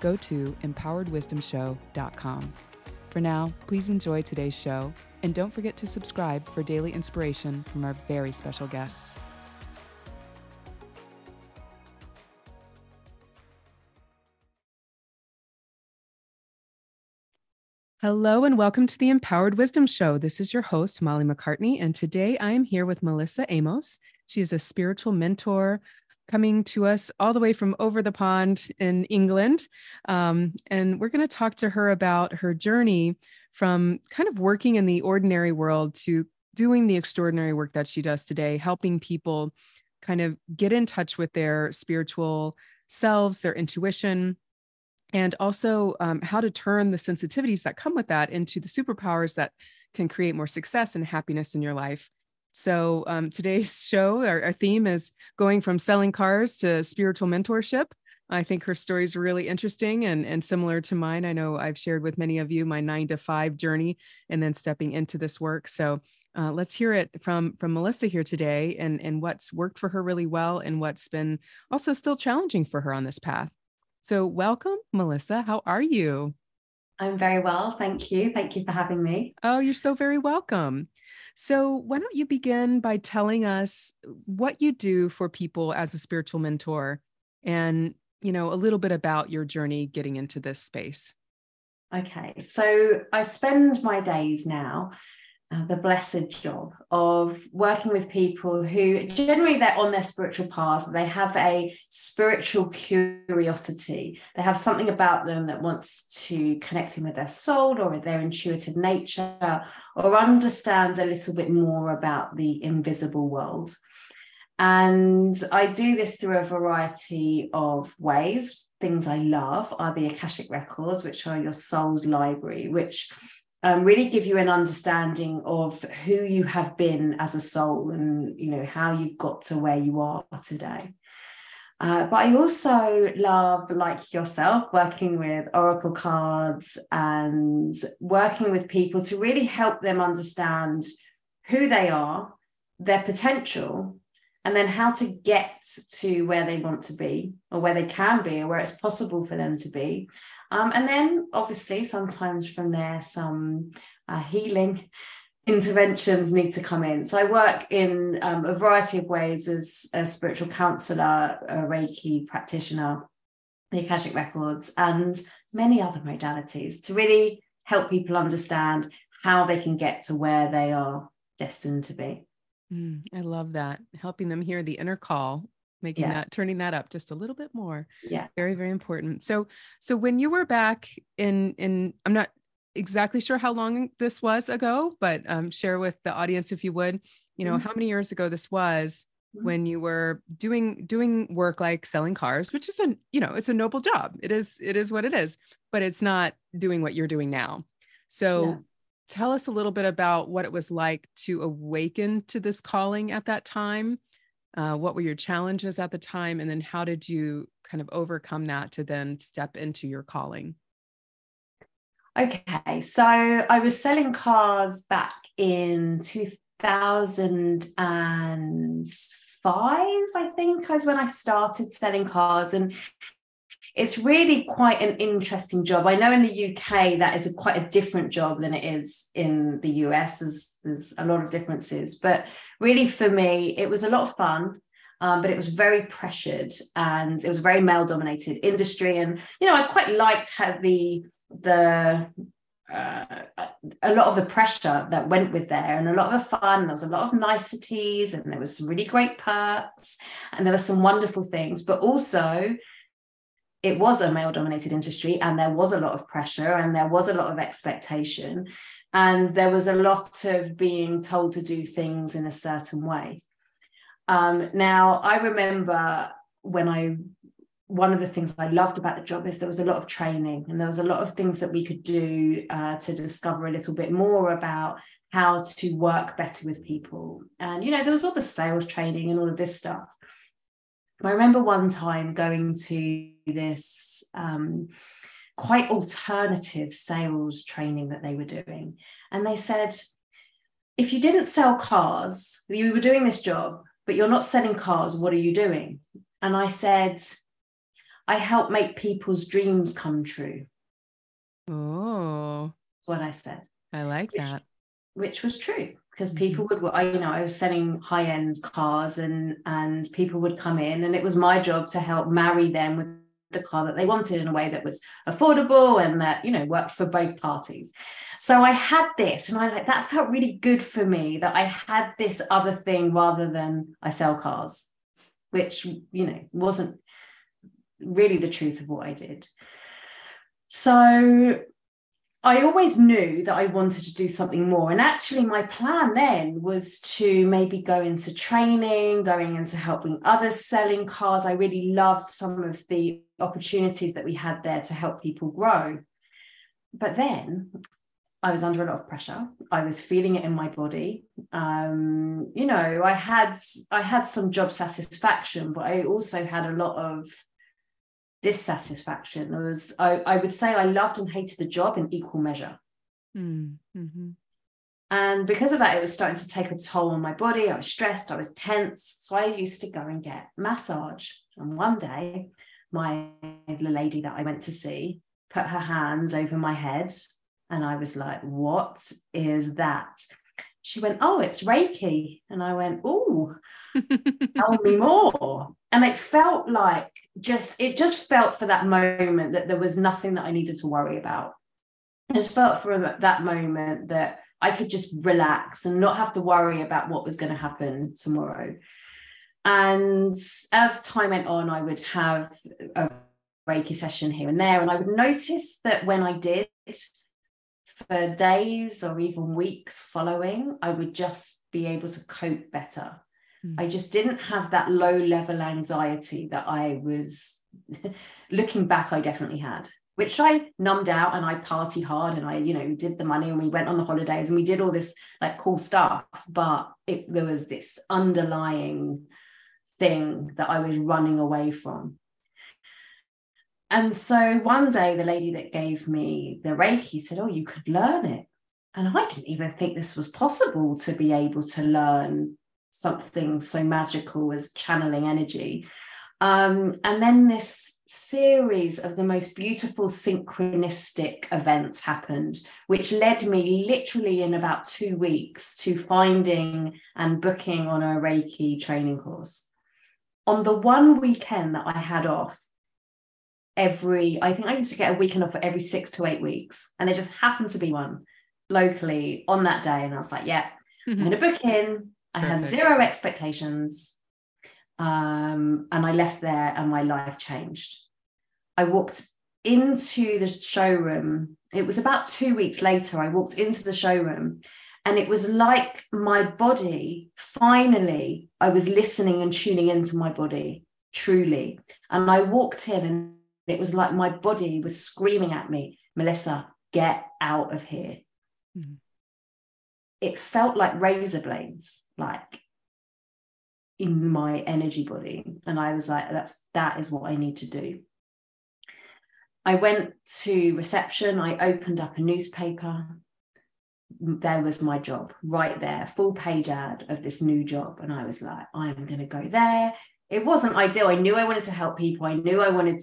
go to empoweredwisdomshow.com. For now, please enjoy today's show, and don't forget to subscribe for daily inspiration from our very special guests. Hello, and welcome to the Empowered Wisdom Show. This is your host, Molly MacCartney, and today I am here with Melissa Amos. She is a spiritual mentor coming to us all the way from over the pond in England. Um, and we're going to talk to her about her journey from kind of working in the ordinary world to doing the extraordinary work that she does today, helping people kind of get in touch with their spiritual selves, their intuition, and also um, how to turn the sensitivities that come with that into the superpowers that can create more success and happiness in your life. So um, today's show, our, our, theme is going from selling cars to spiritual mentorship. I think her story is really interesting and, and similar to mine. I know I've shared with many of you my nine to five journey and then stepping into this work. So uh, let's hear it from from Melissa here today and, and what's worked for her really well and what's been also still challenging for her on this path. So, welcome, Melissa. How are you? I'm very well. Thank you. Thank you for having me. Oh, you're so very welcome. So, why don't you begin by telling us uh, what you do for people as a spiritual mentor and, you know, a little bit about your journey getting into this space? Okay. So, I spend my days now uh, the blessed job of working with people who generally they're on their spiritual path they have a spiritual curiosity they have something about them that wants to connect in with their soul or with their intuitive nature or understand a little bit more about the invisible world and I do this through a variety of ways. Things I love are the Akashic Records, which are your soul's library, which um, really give you an understanding of who you have been as a soul and you know how you've got to where you are today. Uh, but I also love, like yourself, working with oracle cards and working with people to really help them understand who they are, their potential, and then how to get to where they want to be or where they can be or where it's possible for them to be um, and then, obviously, sometimes from there, some uh, healing interventions need to come in. So I work in um, a variety of ways as a spiritual counselor, a Reiki practitioner, the Akashic Records, and many other modalities to really help people understand how they can get to where they are destined to be. Mm, I love that. Helping them hear the inner call making yeah. that turning that up just a little bit more yeah very very important so so when you were back in in i'm not exactly sure how long this was ago but um, share with the audience if you would you know mm-hmm. how many years ago this was mm-hmm. when you were doing doing work like selling cars which is a you know it's a noble job it is it is what it is but it's not doing what you're doing now so yeah. tell us a little bit about what it was like to awaken to this calling at that time uh, what were your challenges at the time? And then how did you kind of overcome that to then step into your calling? Okay, so I was selling cars back in 2005, I think, was when I started selling cars. And it's really quite an interesting job. I know in the UK that is a, quite a different job than it is in the US. There's there's a lot of differences, but really for me, it was a lot of fun. Um, but it was very pressured and it was a very male dominated industry. And you know, I quite liked how the the uh, a lot of the pressure that went with there and a lot of the fun. There was a lot of niceties and there was some really great perks and there were some wonderful things, but also it was a male dominated industry and there was a lot of pressure and there was a lot of expectation and there was a lot of being told to do things in a certain way um, now i remember when i one of the things I loved about the job is there was a lot of training and there was a lot of things that we could do uh, to discover a little bit more about how to work better with people. And, you know, there was all the sales training and all of this stuff. I remember one time going to this um, quite alternative sales training that they were doing. And they said, if you didn't sell cars, you were doing this job, but you're not selling cars, what are you doing? And I said, I help make people's dreams come true. Oh, what I said. I like which, that. Which was true because people mm-hmm. would, I, you know, I was selling high end cars and and people would come in, and it was my job to help marry them with the car that they wanted in a way that was affordable and that you know worked for both parties so i had this and i like that felt really good for me that i had this other thing rather than i sell cars which you know wasn't really the truth of what i did so I always knew that I wanted to do something more. And actually, my plan then was to maybe go into training, going into helping others selling cars. I really loved some of the opportunities that we had there to help people grow. But then I was under a lot of pressure. I was feeling it in my body. Um, you know, I had I had some job satisfaction, but I also had a lot of dissatisfaction. There was, I, I would say I loved and hated the job in equal measure. Mm, mm-hmm. And because of that, it was starting to take a toll on my body. I was stressed, I was tense. So I used to go and get massage. And one day, my the lady that I went to see put her hands over my head. And I was like, what is that? She went, oh, it's Reiki. And I went, oh, tell me more and it felt like just it just felt for that moment that there was nothing that i needed to worry about. It just felt for that moment that i could just relax and not have to worry about what was going to happen tomorrow. And as time went on i would have a reiki session here and there and i would notice that when i did for days or even weeks following i would just be able to cope better I mm. just didn't have that low level anxiety that I was looking back, I definitely had, which I numbed out and I partied hard and I, you know, did the money and we went on the holidays and we did all this like cool stuff. But it, there was this underlying thing that I was running away from. And so one day, the lady that gave me the Reiki said, Oh, you could learn it. And I didn't even think this was possible to be able to learn something so magical as channeling energy. Um, and then this series of the most beautiful synchronistic events happened, which led me literally in about two weeks to finding and booking on a Reiki training course. On the one weekend that I had off, every, I think I used to get a weekend off for every six to eight weeks. And there just happened to be one locally on that day. And I was like, yeah, mm-hmm. I'm going to book in. I Perfect. had zero expectations. Um, and I left there and my life changed. I walked into the showroom. It was about two weeks later. I walked into the showroom and it was like my body finally, I was listening and tuning into my body truly. And I walked in and it was like my body was screaming at me, Melissa, get out of here. Mm-hmm it felt like razor blades, like in my energy body. And I was like, that's that is what I need to do. I went to reception, I opened up a newspaper. There was my job right there, full page ad of this new job. And I was like, I'm going to go there. It wasn't ideal. I knew I wanted to help people. I knew I wanted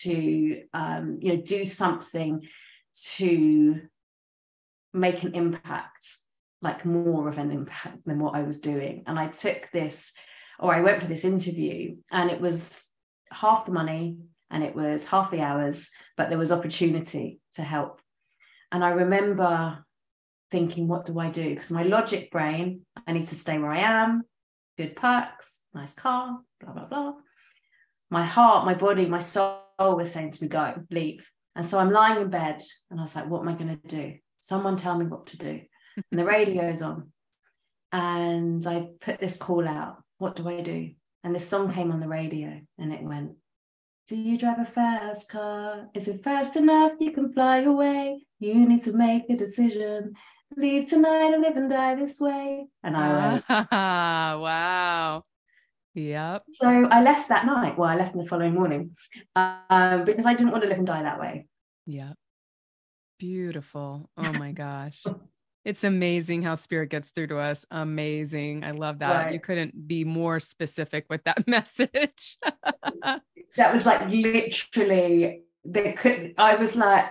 to, um, you know, do something to make an impact like more of an impact than what I was doing. And I took this, or I went for this interview, and it was half the money and it was half the hours, but there was opportunity to help. And I remember thinking, what do I do? Because my logic brain, I need to stay where I am, good perks, nice car, blah, blah, blah. My heart, my body, my soul was saying to me, go, leave. And so I'm lying in bed and I was like, what am I going to do? Someone tell me what to do and the radio's on. And I put this call out, what do I do? And this song came on the radio and it went, Do you drive a fast car? Is it fast enough? You can fly away. You need to make a decision. Leave tonight or live and die this way. And I went, wow. Yep. So I left that night. Well, I left in the following morning um, because I didn't want to live and die that way. Yeah. Beautiful. Oh my gosh. It's amazing how spirit gets through to us. Amazing. I love that. Right. You couldn't be more specific with that message. That was like literally, they could, I was like,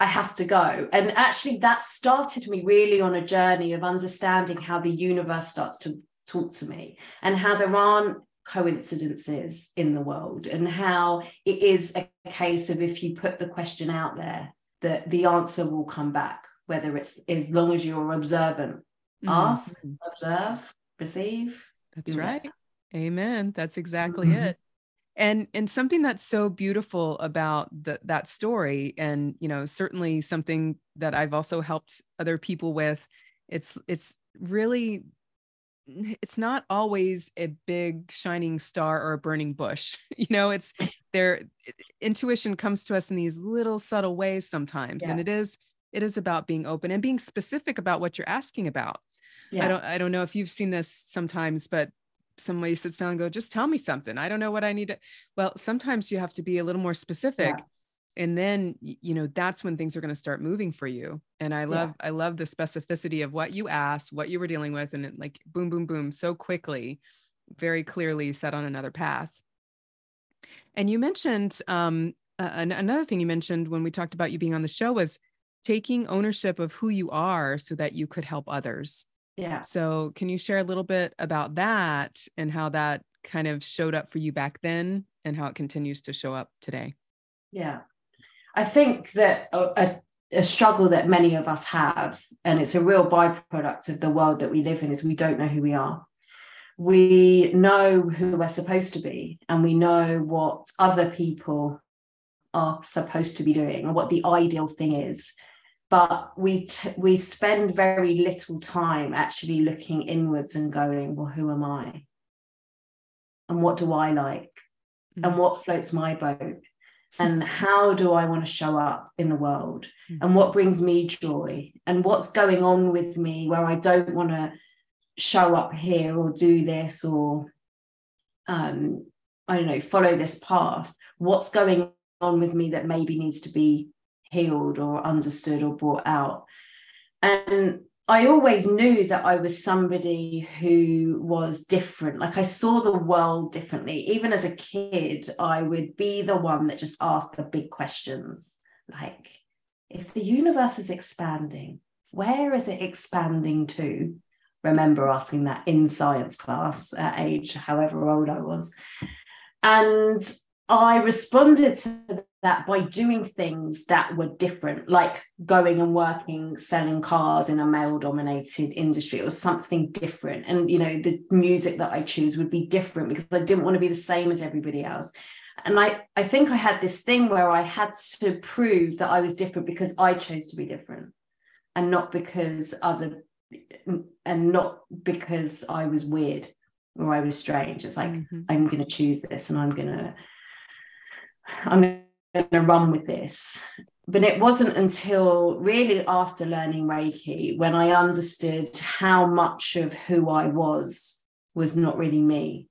I have to go. And actually, that started me really on a journey of understanding how the universe starts to talk to me and how there aren't coincidences in the world and how it is a case of if you put the question out there that the answer will come back whether it's as long as you're observant ask Mhm. observe receive That's do that. right. Amen. That's exactly Mhm. it. And and something that's so beautiful about the, that story, and you know, certainly something that I've also helped other people with. It's it's really it's not always a big shining star or a burning bush. You know, it's there. Intuition comes to us in these little subtle ways sometimes, and it is it is about being open and being specific about what you're asking about. yeah I don't I don't know if you've seen this sometimes, but somebody sits down and go, just tell me something. I don't know what I need to. Well, sometimes you have to be a little more specific. Yeah. And then you know, that's when things are going to start moving for you. And I love, I love the specificity of what you asked, what you were dealing with, and it like boom, boom, boom, so quickly, very clearly set on another path. And you mentioned um uh, another thing you mentioned when we talked about you being on the show was taking ownership of who you are so that you could help others. yeah So, can you share a little bit about that and how that kind of showed up for you back then and how it continues to show up today? Yeah. I think that a, a, struggle that many of us have, and it's a real byproduct of the world that we live in, is we don't know who we are. We know who we're supposed to be, and we know what other people are supposed to be doing or what the ideal thing is. But we t- we spend very little time actually looking inwards and going, well, who am I? And what do I like? and Mhm. what floats my boat and how do I want to show up in the world Mhm. and what brings me joy and what's going on with me where I don't want to show up here or do this or um I don't know follow this path what's going on with me that maybe needs to be healed or understood or brought out and I always knew that I was somebody who was different. Like I saw the world differently. Even as a kid, I would be the one that just asked the big questions. Like, if the universe is expanding, where is it expanding to? Remember asking that in science class at age however old I was. And I responded to that by doing things that were different, like going and working, selling cars in a male dominated industry. It was something different. And, you know, the music that I choose would be different because I didn't want to be the same as everybody else. And I, I think I had this thing where I had to prove that I was different because I chose to be different and not because other, and not because I was weird or I was strange. It's like, Mhm. I'm going to choose this and I'm going to I'm going to run with this. But it wasn't until really after learning Reiki when I understood how much of who I was was not really me,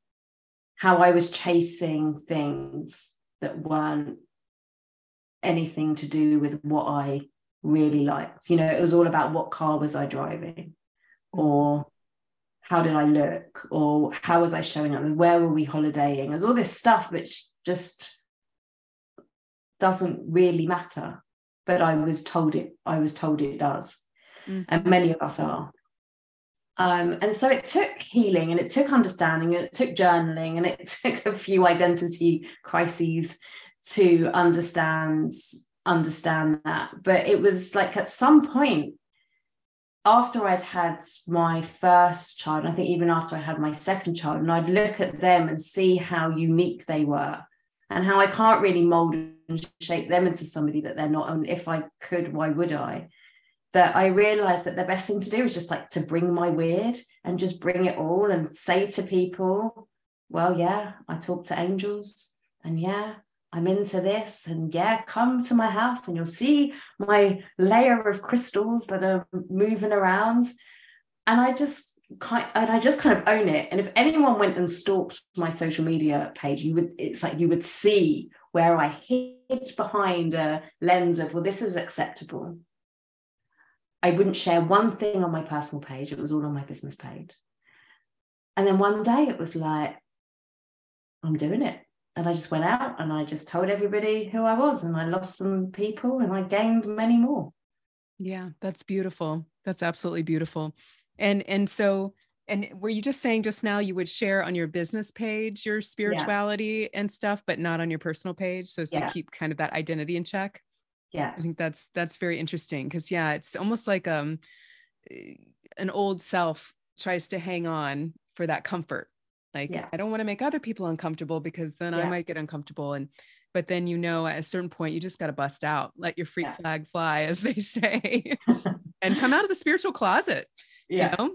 how I was chasing things that weren't anything to do with what I really liked. You know, it was all about what car was I driving or how did I look or how was I showing up and where were we holidaying? There's all this stuff which just doesn't really matter. But I was told it, I was told it does. Mhm. And many of us are. Um, and so it took healing and it took understanding and it took journaling and it took a few identity crises to understand understand that but it was like at some point after I'd had my first child, I think even after I had my second child, and I'd look at them and see how unique they were and how I can't really mold and shape them into somebody that they're not. And if I could, why would I? That I realized that the best thing to do is just like to bring my weird and just bring it all and say to people, well, yeah, I talk to angels and yeah, I'm into this. And yeah, come to my house and you'll see my layer of crystals that are moving around. And I just kind and I just kind of own it. And if anyone went and stalked my social media page, you would it's like you would see where I hid behind a lens of, well, this is acceptable. I wouldn't share one thing on my personal page. It was all on my business page. And then one day it was like, I'm doing it. And I just went out and I just told everybody who I was and I lost some people and I gained many more. Yeah, that's beautiful. That's absolutely beautiful. And and so and were you just saying just now you would share on your business page your spirituality yeah. and stuff but not on your personal page so as yeah. to keep kind of that identity in check yeah i think that's that's very interesting because yeah it's almost like um an old self tries to hang on for that comfort like yeah. i don't want to make other people uncomfortable because then i might get uncomfortable and but then you know at a certain point you just got to bust out let your freak flag fly as they say and come out of the spiritual closet yeah. you know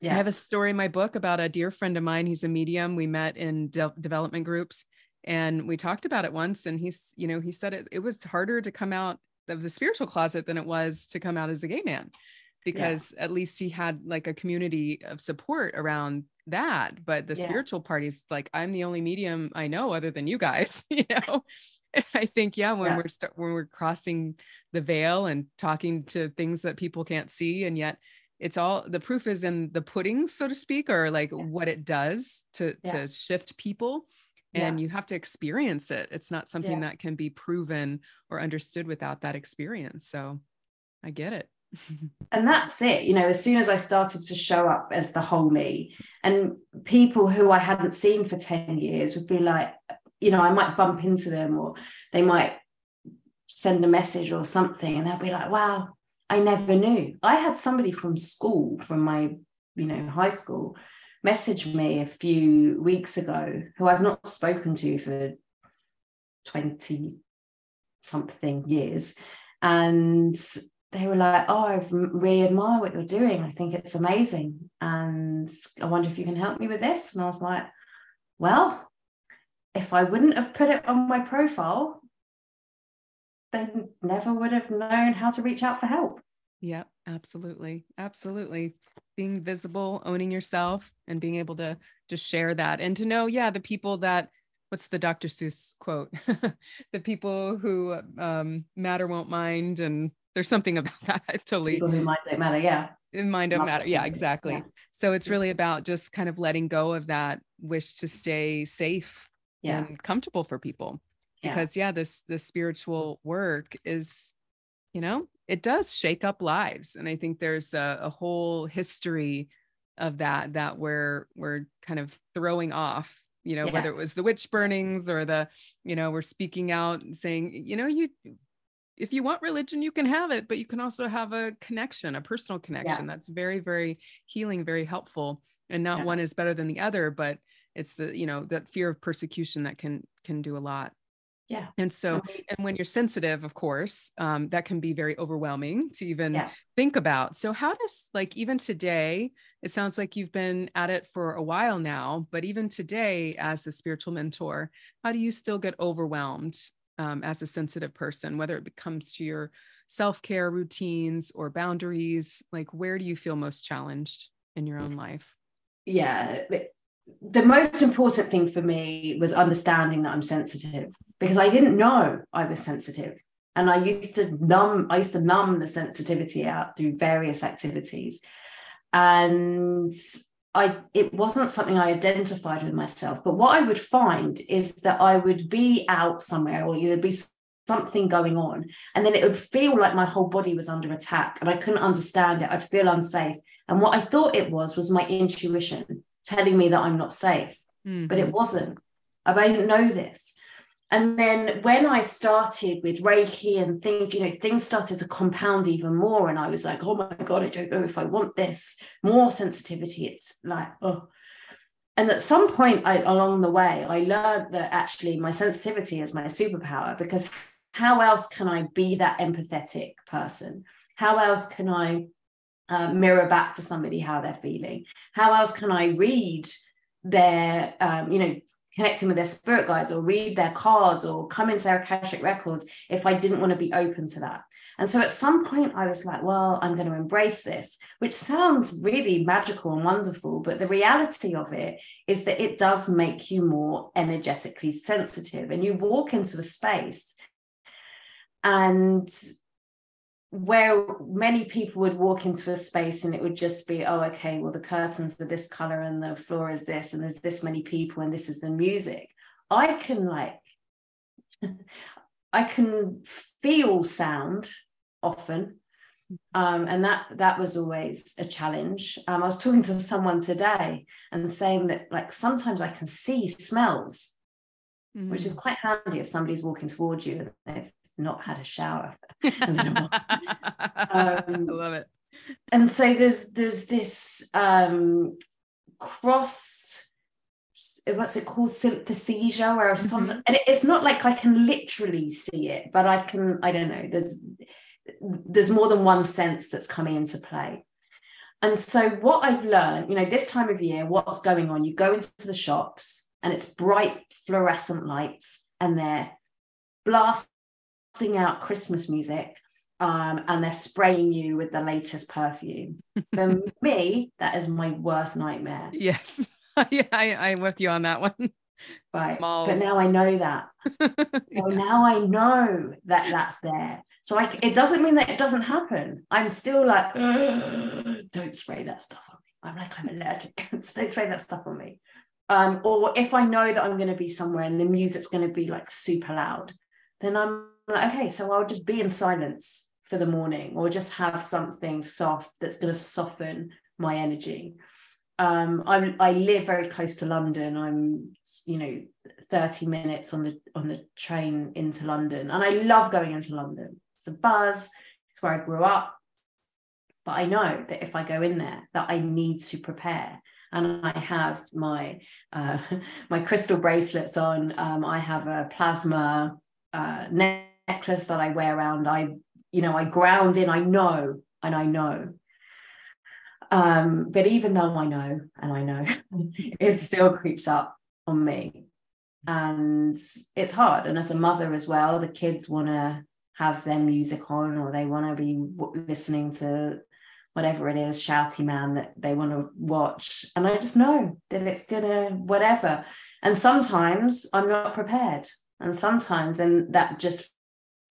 yeah. I have a story in my book about a dear friend of mine. He's a medium. We met in de- development groups and we talked about it once. And he's, you know, he said it, it was harder to come out of the spiritual closet than it was to come out as a gay man because yeah. at least he had like a community of support around that. But the yeah. spiritual part is like, I'm the only medium I know other than you guys, you know? I think, yeah, when yeah. we're st- when we're crossing the veil and talking to things that people can't see, and yet it's all the proof is in the pudding so to speak or like yeah. what it does to yeah. to shift people and you have to experience it it's not something that can be proven or understood without that experience so i get it and that's it you know as soon as i started to show up as the whole me and people who i hadn't seen for 10 years would be like you know i might bump into them or they might send a message or something and they'll be like wow I never knew. I had somebody from school, from my, you know, high school, message me a few weeks ago who I've not spoken to for 20 something years. And they were like, Oh, I really admire what you're doing. I think it's amazing. And I wonder if you can help me with this. And I was like, Well, if I wouldn't have put it on my profile, they never would have known how to reach out for help. Yeah, absolutely. Absolutely. Being visible, owning yourself, and being able to just share that and to know, yeah, the people that what's the Dr. Seuss quote? the people who um, matter won't mind. And there's something about that. I totally people who mind don't matter. Yeah. In mind don't matter. Yeah, exactly. Yeah. So it's really about just kind of letting go of that wish to stay safe yeah. and comfortable for people because yeah, yeah this this spiritual work is you know it does shake up lives and i think there's a, a whole history of that that we're we're kind of throwing off you know yeah. whether it was the witch burnings or the you know we're speaking out and saying you know you if you want religion you can have it but you can also have a connection a personal connection yeah. that's very very healing very helpful and not yeah. one is better than the other but it's the you know that fear of persecution that can can do a lot yeah. And so and when you're sensitive of course um, that can be very overwhelming to even yeah. think about. So how does like even today it sounds like you've been at it for a while now but even today as a spiritual mentor how do you still get overwhelmed um, as a sensitive person whether it comes to your self-care routines or boundaries? Like where do you feel most challenged in your own life? Yeah the most important thing for me was understanding that I'm sensitive because I didn't know I was sensitive. And I used to numb, I used to numb the sensitivity out through various activities. And I it wasn't something I identified with myself. But what I would find is that I would be out somewhere or there'd be something going on. And then it would feel like my whole body was under attack and I couldn't understand it. I'd feel unsafe. And what I thought it was was my intuition telling me that I'm not safe, mm-hmm. but it wasn't. I didn't know this. And then when I started with Reiki and things, you know, things started to compound even more. And I was like, oh my God, I don't know if I want this more sensitivity. It's like, oh. And at some point I, along the way, I learned that actually my sensitivity is my superpower because how else can I be that empathetic person? How else can I uh, mirror back to somebody how they're feeling? How else can I read their, um, you know, connecting with their spirit guides or read their cards or come into their Akashic records if I didn't want to be open to that. And so at some point, I was like, well, I'm going to embrace this, which sounds really magical and wonderful. But the reality of it is that it does make you more energetically sensitive. And you walk into a space and where many people would walk into a space and it would just be oh okay well the curtains are this color and the floor is this and there's this many people and this is the music i can like i can feel sound often um, and that that was always a challenge um, i was talking to someone today and saying that like sometimes i can see smells mm-hmm. which is mm. quite handy if somebody's walking towards you and they've not had a shower. um, I love it. And so there's there's this um, cross what's it called synesthesia where some mm-hmm. and it's not like I can literally see it but I can I don't know there's there's more than one sense that's coming into play and so what I've learned you know this time of year what's going on you go into the shops and it's bright fluorescent lights and they're blast out Christmas music um, and they're spraying you with the latest perfume. For me, that is my worst nightmare. Yes. yeah, I, I'm with you on that one. Right. Malls. But now I know that. so now I know that that's there. So I, it doesn't mean that it doesn't happen. I'm still like, don't spray that stuff on me. I'm like, I'm allergic. don't spray that stuff on me. Um, or if I know that I'm going to be somewhere and the music's going to be like super loud, then I'm like, okay, so I'll just be in silence for the morning or just have something soft that's going to soften my energy. Um, I, I live very close to London. I'm, you know, 30 minutes on the on the train into London, and I love going into London. It's a buzz. It's where I grew up. But I know that if I go in there, that I need to prepare. And I have my uh, my crystal bracelets on. Um, I have a plasma uh, necklace that I wear around. I, you know, I ground in, I know, and I know. Um, but even though I know and I know, it still creeps up on me. And it's hard. And as a mother as well, the kids want to have their music on or they want to be listening to whatever it is, shouty man that they want to watch. And I just know that it's gonna whatever. And sometimes I'm not prepared. And sometimes then that just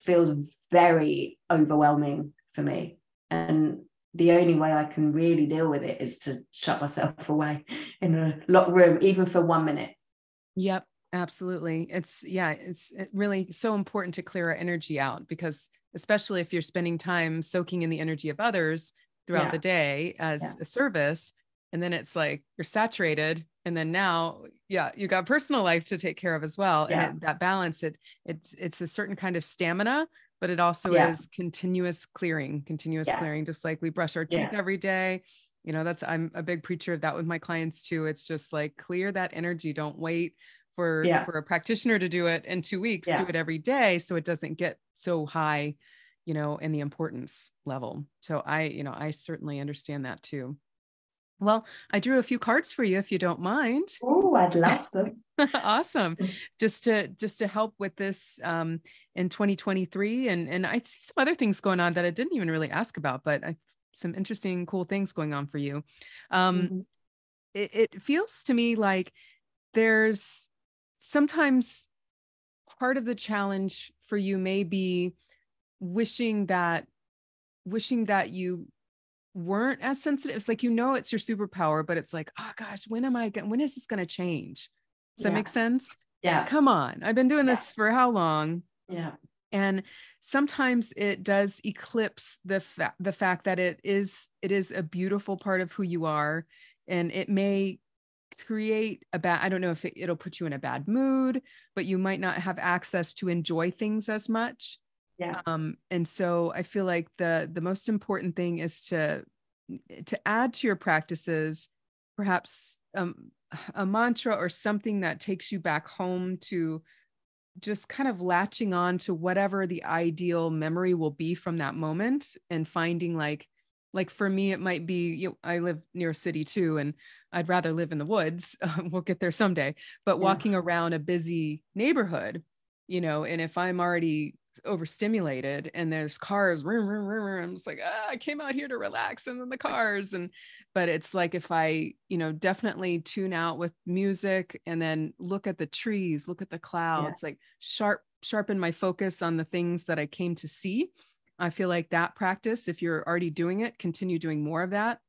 feels very overwhelming for me. And the only way I can really deal with it is to shut myself away in a locked room, even for one minute. Yep, absolutely. It's, yeah, it's really so important to clear our energy out because, especially if you're spending time soaking in the energy of others throughout yeah. the day as yeah. a service, and then it's like you're saturated and then now yeah you got personal life to take care of as well. Yeah. and it, that balance it it's it's a certain kind of stamina but it also yeah. is continuous clearing continuous yeah. clearing. Just like we brush our teeth every day. You know that's i'm a big preacher of that with my clients too. It's just like clear that energy. Don't wait for for a practitioner to do it in two weeks. Do it every day so it doesn't get so high you know in the importance level. So i you know i certainly understand that too well, I drew a few cards for you if you don't mind. Oh, I'd love them. awesome. Just to just to help with this um, in 2023, and and I see some other things going on that I didn't even really ask about, but I, some interesting, cool things going on for you. Um, mm-hmm. it, it feels to me like there's sometimes part of the challenge for you may be wishing that wishing that you weren't as sensitive. It's like you know it's your superpower, but it's like, oh gosh, when am I going when is this gonna change? Does yeah. that make sense? Yeah. Come on. I've been doing yeah. this for how long? Yeah. And sometimes it does eclipse the fa- the fact that it is it is a beautiful part of who you are and it may create a bad i don't know if it, it'll put you in a bad mood but you might not have access to enjoy things as much yeah. Um and so i feel like the the most important thing is to to add to your practices perhaps um, a mantra or something that takes you back home to just kind of latching on to whatever the ideal memory will be from that moment and finding like like for me it might be you know, i live near a city too and i'd rather live in the woods. We'll get there someday. But yeah. walking around a busy neighborhood you know and if i'm already overstimulated and there's cars vroom, vroom, vroom, i'm just like ah, i came out here to relax and then the cars and but it's like if i you know definitely tune out with music and then look at the trees look at the clouds yeah. like sharp sharpen my focus on the things that i came to see I feel like that practice, if you're already doing it, continue doing more of that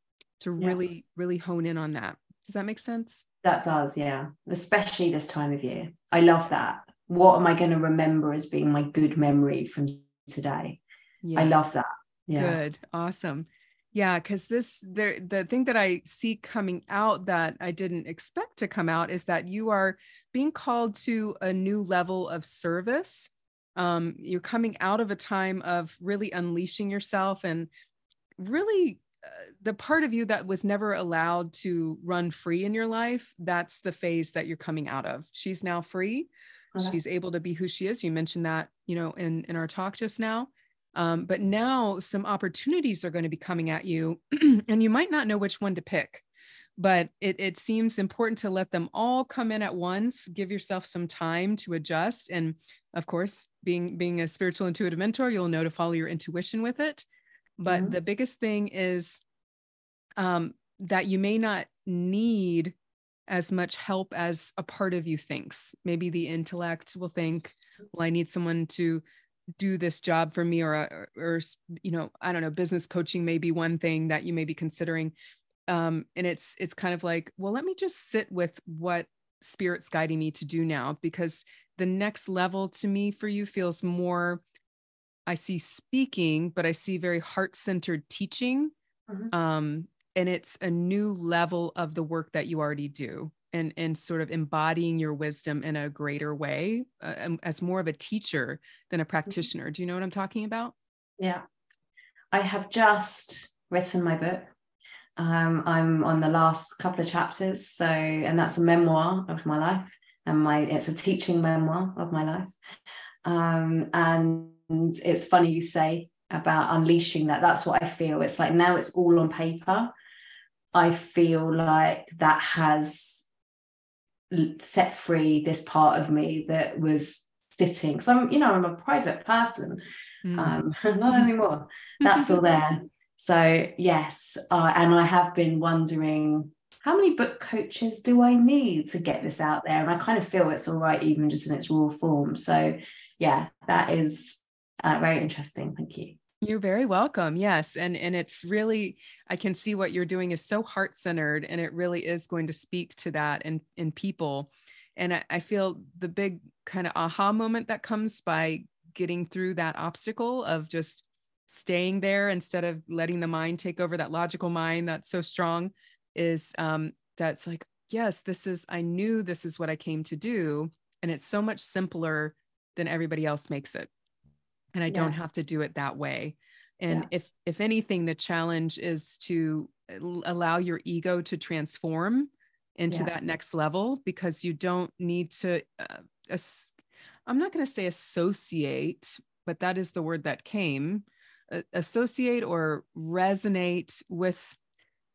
to yeah. really, really hone in on that. Does that make sense? That does, yeah. Especially this time of year. I love that. What am I going to remember as being my good memory from today? Yeah. I love that. Yeah. Good. Awesome. Yeah, because this the the thing that I see coming out that I didn't expect to come out is that you are being called to a new level of service um, you're coming out of a time of really unleashing yourself and really uh, the part of you that was never allowed to run free in your life that's the phase that you're coming out of she's now free okay. she's able to be who she is you mentioned that you know in in our talk just now um, but now some opportunities are going to be coming at you and you might not know which one to pick but it, it seems important to let them all come in at once give yourself some time to adjust and of course being being a spiritual intuitive mentor you'll know to follow your intuition with it but mm-hmm. the biggest thing is um, that you may not need as much help as a part of you thinks. Maybe the intellect will think well i need someone to do this job for me or, or, or you know i don't know business coaching may be one thing that you may be considering. Um, and it's it's kind of like well let me just sit with what spirit's guiding me to do now because the next level to me for you feels more i see speaking but i see very heart-centered teaching. Mm-hmm. um, and it's a new level of the work that you already do and and sort of embodying your wisdom in a greater way uh, um, as more of a teacher than a mm-hmm. practitioner. Do you know what i'm talking about? Yeah. I have just written my book. Um, i'm on the last couple of chapters so and that's a memoir of my life and my it's a teaching memoir of my life. Um, and it's funny you say about unleashing that. That's what i feel. It's like now it's all on paper i feel like that has set free this part of me that was sitting because i'm you know i'm a private person mm. um, not anymore that's all there so yes uh, and i have been wondering how many book coaches do I need to get this out there? And I kind of feel it's all right, even just in its raw form. So, yeah, that is uh, very interesting. Thank you. You're very welcome. Yes. And and it's really I can see what you're doing is so heart-centered and it really is going to speak to that in in people. And I, I feel the big kind of aha moment that comes by getting through that obstacle of just staying there instead of letting the mind take over that logical mind that's so strong is um, that's like, yes, this is, I knew this is what I came to do. And it's so much simpler than everybody else makes it. And I yeah. don't have to do it that way. And yeah. if if anything, the challenge is to uh, allow your ego to transform into yeah. that next level because you don't need to. Uh, as, I'm not going to say associate, but that is the word that came. Uh, associate or resonate with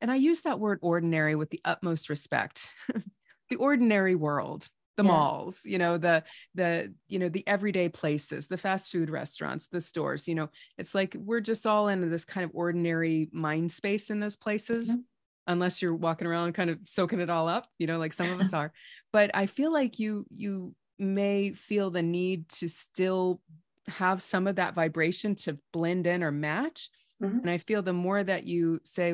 and I use that word ordinary with the utmost respect. the ordinary world, the yeah. malls, you know, the the you know, the everyday places, the fast food restaurants, the stores, you know, it's like we're just all in this kind of ordinary mind space in those places. Mm-hmm. Unless you're walking around kind of soaking it all up, you know, like some of us are. But I feel like you you may feel the need to still have some of that vibration to blend in or match. Mm-hmm. And I feel the more that you say,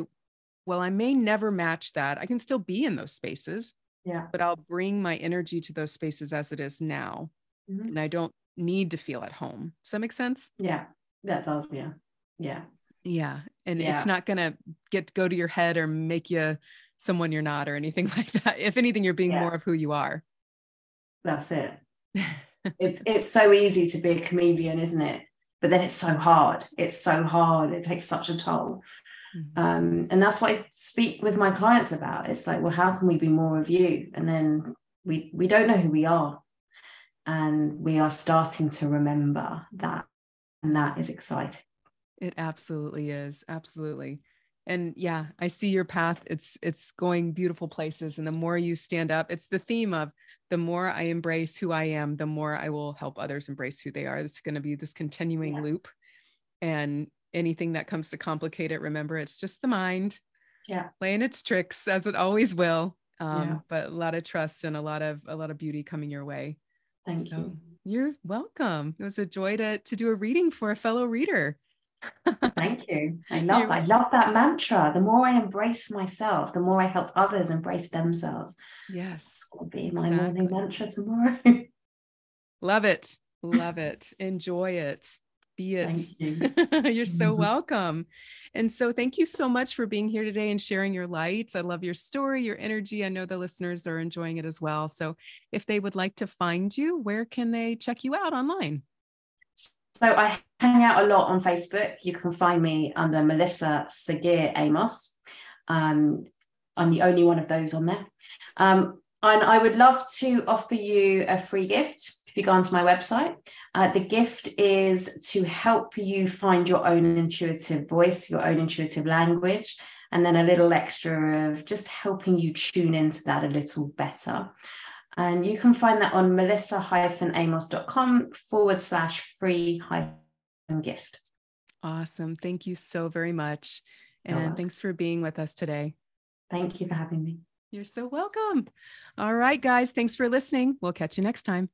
well, I may never match that. I can still be in those spaces. Yeah. But I'll bring my energy to those spaces as it is now. Mm-hmm. And I don't need to feel at home. Does that make sense? Yeah. That's all. Yeah. Yeah. Yeah. And yeah. it's not going to get to go to your head or make you someone you're not or anything like that. If anything, you're being yeah. more of who you are. That's it. it's it's so easy to be a comedian, isn't it? But then it's so hard. It's so hard. It takes such a toll. Mm-hmm. Um, and that's what I speak with my clients about. It's like, well, how can we be more of you? And then we we don't know who we are. And we are starting to remember that. And that is exciting. It absolutely is. Absolutely. and yeah i see your path it's it's going beautiful places and the more you stand up it's the theme of the more i embrace who i am the more i will help others embrace who they are it's going to be this continuing yeah. loop and anything that comes to complicate it remember it's just the mind yeah playing its tricks as it always will um, yeah. but a lot of trust and a lot of a lot of beauty coming your way thank so you you're welcome it was a joy to to do a reading for a fellow reader Thank you. I love I love that mantra. The more I embrace myself, the more I help others embrace themselves. Yes. Will be my exactly. morning mantra tomorrow. love it. Love it. Enjoy it. Be it. You. are so mm-hmm. welcome. And so thank you so much for being here today and sharing your light. I love your story, your energy. I know the listeners are enjoying it as well. So if they would like to find you, where can they check you out online? So I hang out a lot on Facebook. You can find me under Melissa Sagir Amos. Um, I'm the only one of those on there. Um, and I would love to offer you a free gift if you go onto my website. Uh, the gift is to help you find your own intuitive voice, your own intuitive language, and then a little extra of just helping you tune into that a little better. And you can find that on melissa-amos.com forward slash free hyphen gift. Awesome. Thank you so very much. And thanks for being with us today. Thank you for having me. You're so welcome. All right, guys. Thanks for listening. We'll catch you next time.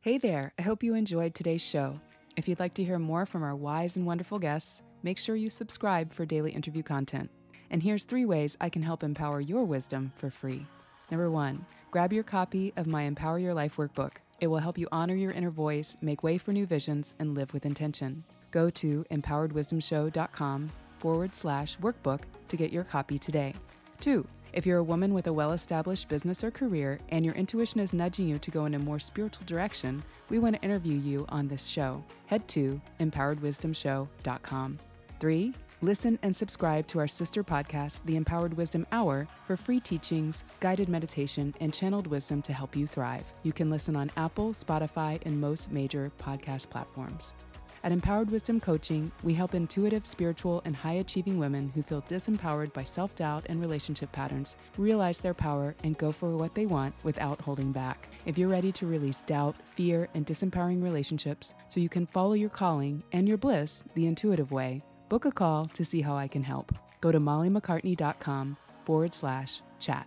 Hey there. I hope you enjoyed today's show. If you'd like to hear more from our wise and wonderful guests, make sure you subscribe for daily interview content. And here's three ways I can help empower your wisdom for free. Number one, grab your copy of my Empower Your Life workbook. It will help you honor your inner voice, make way for new visions, and live with intention. Go to empoweredwisdomshow.com forward slash workbook to get your copy today. Two, if you're a woman with a well established business or career and your intuition is nudging you to go in a more spiritual direction, we want to interview you on this show. Head to empoweredwisdomshow.com. Three, Listen and subscribe to our sister podcast, The Empowered Wisdom Hour, for free teachings, guided meditation, and channeled wisdom to help you thrive. You can listen on Apple, Spotify, and most major podcast platforms. At Empowered Wisdom Coaching, we help intuitive, spiritual, and high achieving women who feel disempowered by self doubt and relationship patterns realize their power and go for what they want without holding back. If you're ready to release doubt, fear, and disempowering relationships so you can follow your calling and your bliss the intuitive way, Book a call to see how I can help. Go to mollymaccartney.com forward slash chat.